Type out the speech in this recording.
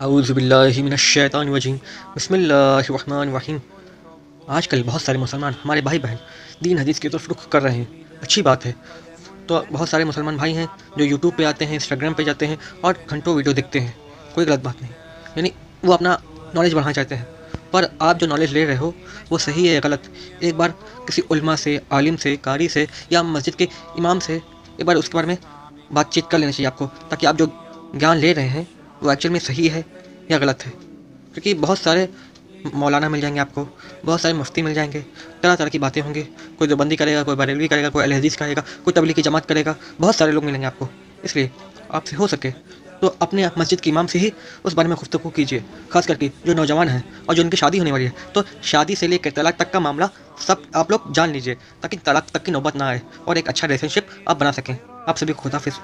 आउज़बिल्लिमिनश्शैतानिर्रजीम बिस्मिल्लाहिर्रहमानिर्रहीम आजकल बहुत सारे मुसलमान हमारे भाई बहन दीन हदीस की तरफ़ रुख कर रहे हैं। अच्छी बात है। तो बहुत सारे मुसलमान भाई हैं जो यूट्यूब पे आते हैं इंस्टाग्राम पे जाते हैं और घंटों वीडियो देखते हैं। कोई गलत बात नहीं। यानी वो अपना नॉलेज बढ़ाना चाहते हैं। पर आप जो नॉलेज ले रहे हो, वो सही है या गलत? एक बार किसी उल्मा से, आलिम से, कारी से या मस्जिद के इमाम से एक बार उसके बारे में बातचीत कर लेना चाहिए आपको, ताकि आप जो ज्ञान ले रहे हैं वो एक्चुअल में सही है या गलत है? क्योंकि बहुत सारे मौलाना मिल जाएँगे आपको, बहुत सारे मुफ्ती मिल जाएँगे, तरह तरह की बातें होंगी। कोई देवबंदी करेगा, कोई बरेलवी करेगा, कोई अलहदीस करेगा, कोई तबली की जमात करेगा, बहुत सारे लोग मिलेंगे आपको। इसलिए आपसे हो सके तो अपने मस्जिद के इमाम से ही उस बारे में गुफ्तु कीजिए। खास करके जो नौजवान हैं और जो उनकी शादी होने वाली है तो शादी से लेकर तलाक तक का मामला सब आप लोग जान लीजिए, ताकि तलाक तक की नौबत ना आए और एक अच्छा रिलेशनशिप आप बना सकें। आप सभी खुदाफिज